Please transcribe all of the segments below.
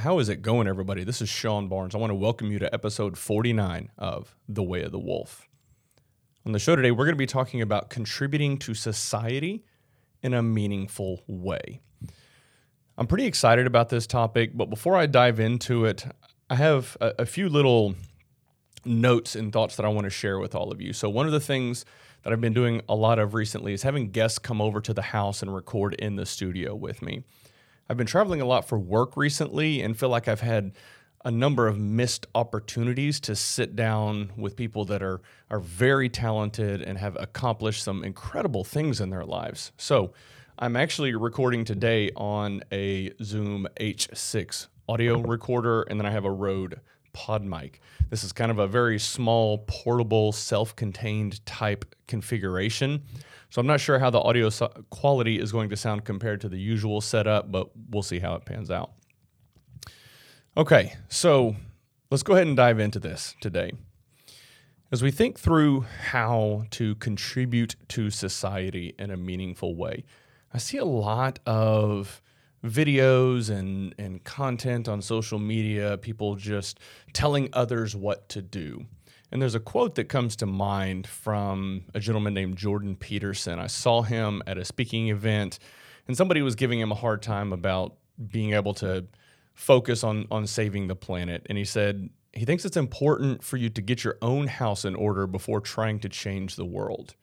How is it going, everybody? This is Sean Barnes. I want to welcome you to episode 49 of The Way of the Wolf. On the show today, we're going to be talking about contributing to society in a meaningful way. I'm pretty excited about this topic, but before I dive into it, I have a, a few little notes and thoughts that I want to share with all of you. So, one of the things that I've been doing a lot of recently is having guests come over to the house and record in the studio with me. I've been traveling a lot for work recently and feel like I've had a number of missed opportunities to sit down with people that are are very talented and have accomplished some incredible things in their lives. So, I'm actually recording today on a Zoom H6 audio recorder and then I have a Rode pod mic. This is kind of a very small, portable, self-contained type configuration. So I'm not sure how the audio so- quality is going to sound compared to the usual setup, but we'll see how it pans out. Okay, so let's go ahead and dive into this today. As we think through how to contribute to society in a meaningful way, I see a lot of videos and, and content on social media, people just telling others what to do. And there's a quote that comes to mind from a gentleman named Jordan Peterson. I saw him at a speaking event, and somebody was giving him a hard time about being able to focus on on saving the planet. And he said he thinks it's important for you to get your own house in order before trying to change the world.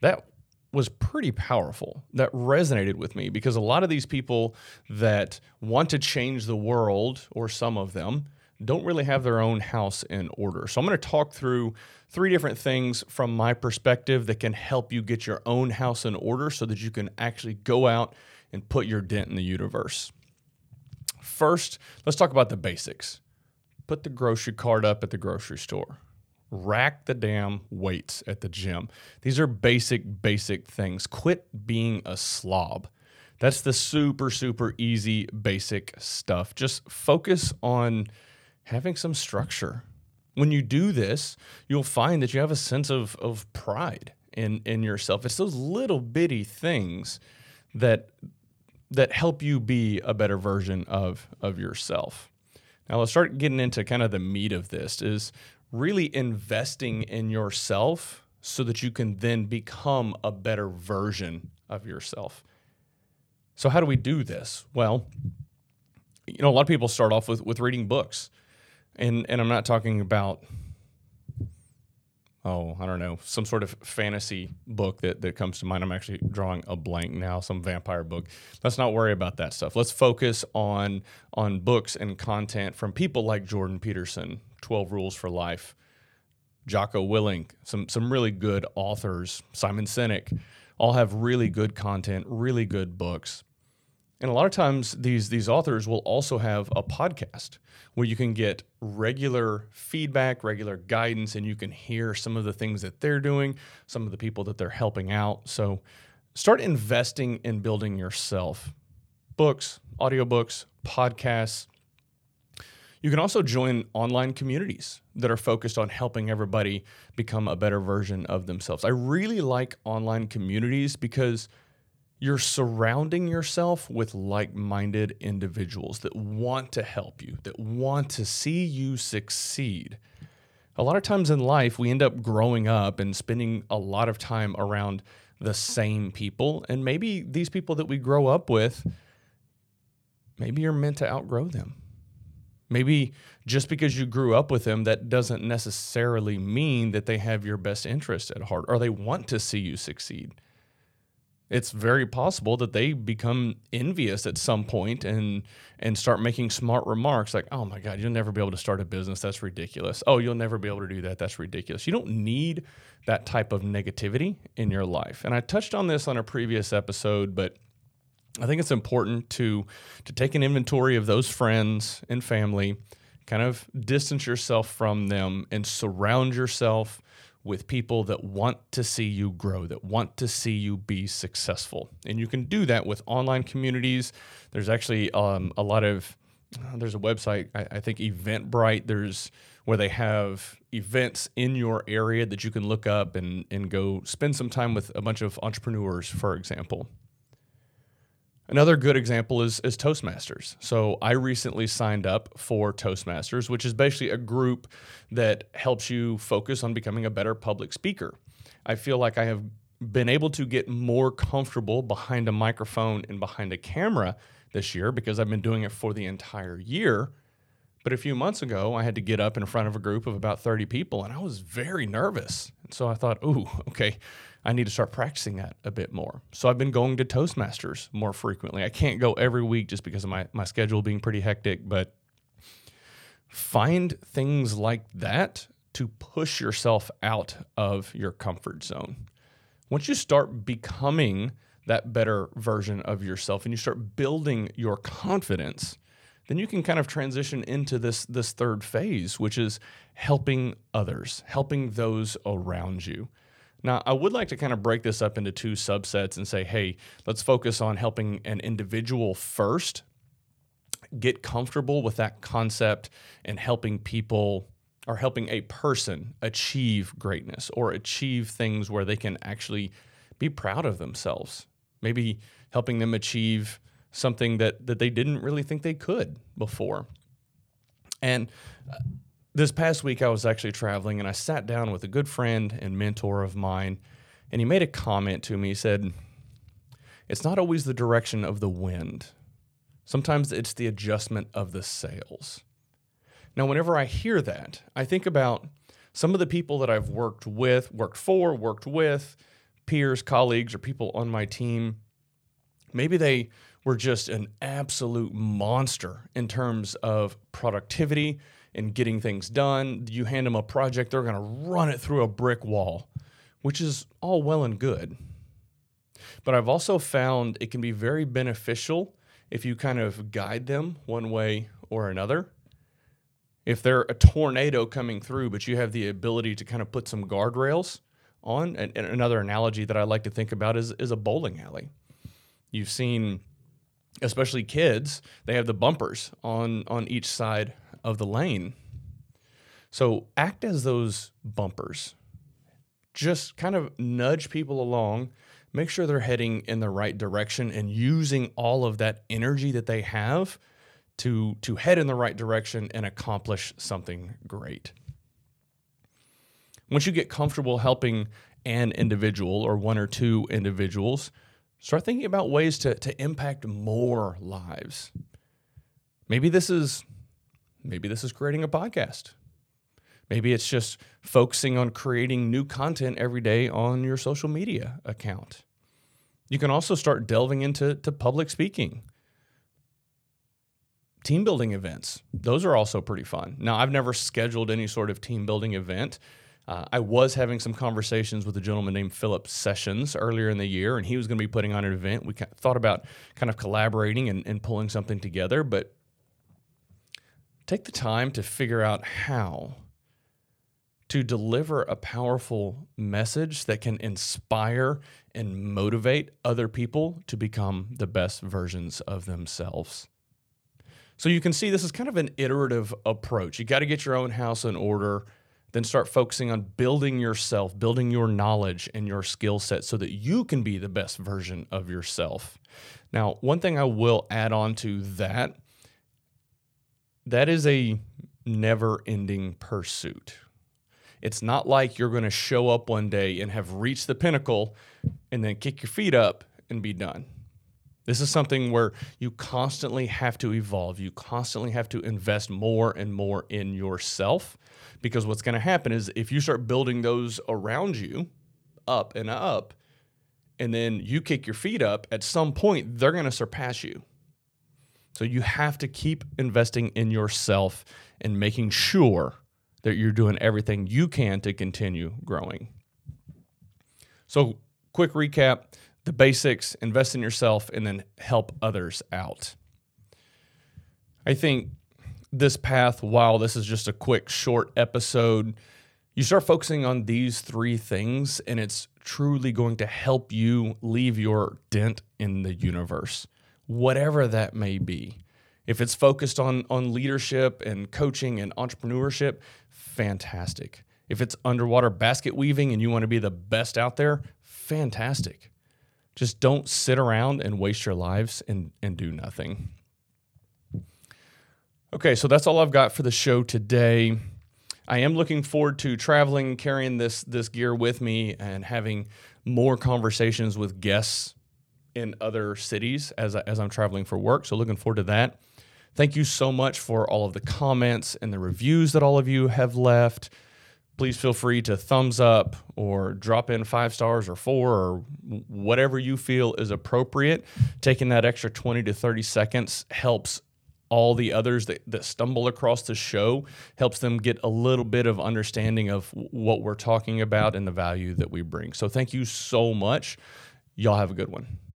That was pretty powerful. That resonated with me because a lot of these people that want to change the world, or some of them, don't really have their own house in order. So I'm going to talk through three different things from my perspective that can help you get your own house in order so that you can actually go out and put your dent in the universe. First, let's talk about the basics. Put the grocery cart up at the grocery store. Rack the damn weights at the gym. These are basic, basic things. Quit being a slob. That's the super, super easy, basic stuff. Just focus on having some structure. When you do this, you'll find that you have a sense of, of pride in, in yourself. It's those little bitty things that that help you be a better version of of yourself. Now let's start getting into kind of the meat of this is really investing in yourself so that you can then become a better version of yourself. So how do we do this? Well, you know, a lot of people start off with with reading books. And and I'm not talking about oh, I don't know, some sort of fantasy book that, that comes to mind. I'm actually drawing a blank now, some vampire book. Let's not worry about that stuff. Let's focus on on books and content from people like Jordan Peterson, 12 Rules for Life, Jocko Willink, some some really good authors, Simon Sinek, all have really good content, really good books. And a lot of times these these authors will also have a podcast where you can get regular feedback, regular guidance, and you can hear some of the things that they're doing, some of the people that they're helping out. So start investing in building yourself. Books, audiobooks, podcasts. You can also join online communities that are focused on helping everybody become a better version of themselves. I really like online communities because you're surrounding yourself with like minded individuals that want to help you, that want to see you succeed. A lot of times in life, we end up growing up and spending a lot of time around the same people. And maybe these people that we grow up with, maybe you're meant to outgrow them. Maybe just because you grew up with them, that doesn't necessarily mean that they have your best interest at heart or they want to see you succeed it's very possible that they become envious at some point and and start making smart remarks like oh my god you'll never be able to start a business. That's ridiculous. Oh you'll never be able to do that. That's ridiculous. You don't need that type of negativity in your life. And i touched on this on a previous episode but i think it's important to to take an inventory of those friends and family kind of distance yourself from them and surround yourself with people that want to see you grow, that want to see you be successful. And you can do that with online communities. There's actually um, a lot of, there's a website, I, I, think Eventbrite, there's where they have events in your area that you can look up and, and go spend some time with a bunch of entrepreneurs, for example. Another good example is, is Toastmasters. So I recently signed up for Toastmasters, which is basically a group that helps you focus on becoming a better public speaker. I feel like I have been able to get more comfortable behind a microphone and behind a camera this year because I've been doing it for the entire year. But a few months ago, I had to get up in front of a group of about 30 people and I was very nervous. And so I thought, ooh, okay, I need to start practicing that a bit more. So I've been going to Toastmasters more frequently. I can't go every week just because of my, my schedule being pretty hectic, but find things like that to push yourself out of your comfort zone. Once you start becoming that better version of yourself and you start building your confidence, then you can kind of transition into this this third phase, which is helping others, helping those around you. Now, I would like to kind of break this up into two subsets and say, hey, let's focus on helping an individual first, get comfortable with that concept and helping people or helping a person achieve greatness or achieve things where they can actually be proud of themselves. Maybe helping them achieve something that that they didn't really think they could before. And uh, this past week, I was actually traveling and I sat down with a good friend and mentor of mine, and he made a comment to me. He said, It's not always the direction of the wind, sometimes it's the adjustment of the sails. Now, whenever I hear that, I think about some of the people that I've worked with, worked for, worked with, peers, colleagues, or people on my team. Maybe they were just an absolute monster in terms of productivity and getting things done. You hand them a project, they're going to run it through a brick wall, which is all well and good. But I've also found it can be very beneficial if you kind of guide them one way or another. If they're a tornado coming through, but you have the ability to kind of put some guardrails on, and, and another analogy that I like to think about is, is a bowling alley. You've seen, especially kids, they have the bumpers on, on each side of the lane. So act as those bumpers. Just kind of nudge people along, make sure they're heading in the right direction and using all of that energy that they have to, to head in the right direction and accomplish something great. Once you get comfortable helping an individual or one or two individuals, start thinking about ways to, to impact more lives. Maybe this is Maybe this is creating a podcast. Maybe it's just focusing on creating new content every day on your social media account. You can also start delving into to public speaking. Team building events, those are also pretty fun. Now, I've never scheduled any sort of team building event. Uh, I was having some conversations with a gentleman named Philip Sessions earlier in the year, and he was going to be putting on an event. We thought about kind of collaborating and, and pulling something together, but take the time to figure out how to deliver a powerful message that can inspire and motivate other people to become the best versions of themselves. So you can see this is kind of an iterative approach. You got to get your own house in order, then start focusing on building yourself, building your knowledge and your skill set so that you can be the best version of yourself. Now, one thing I will add on to that that is a never ending pursuit. It's not like you're going to show up one day and have reached the pinnacle and then kick your feet up and be done. This is something where you constantly have to evolve. You constantly have to invest more and more in yourself because what's going to happen is if you start building those around you up and up, and then you kick your feet up, at some point they're going to surpass you. So you have to keep investing in yourself and making sure that you're doing everything you can to continue growing. So, quick recap the basics invest in yourself and then help others out. I think this path, while this is just a quick, short episode, you start focusing on these three things, and it's truly going to help you leave your dent in the universe whatever that may be. If it's focused on, on leadership and coaching and entrepreneurship, fantastic. If it's underwater basket weaving and you want to be the best out there, fantastic. Just don't sit around and waste your lives and, and do nothing. Okay, so that's all I've got for the show today. I am looking forward to traveling, carrying this this gear with me, and having more conversations with guests in other cities as, as I'm traveling for work. So looking forward to that. Thank you so much for all of the comments and the reviews that all of you have left. Please feel free to thumbs up or drop in five stars or four or whatever you feel is appropriate. Taking that extra 20 to 30 seconds helps all the others that, that stumble across the show, helps them get a little bit of understanding of what we're talking about and the value that we bring. So thank you so much. Y'all have a good one.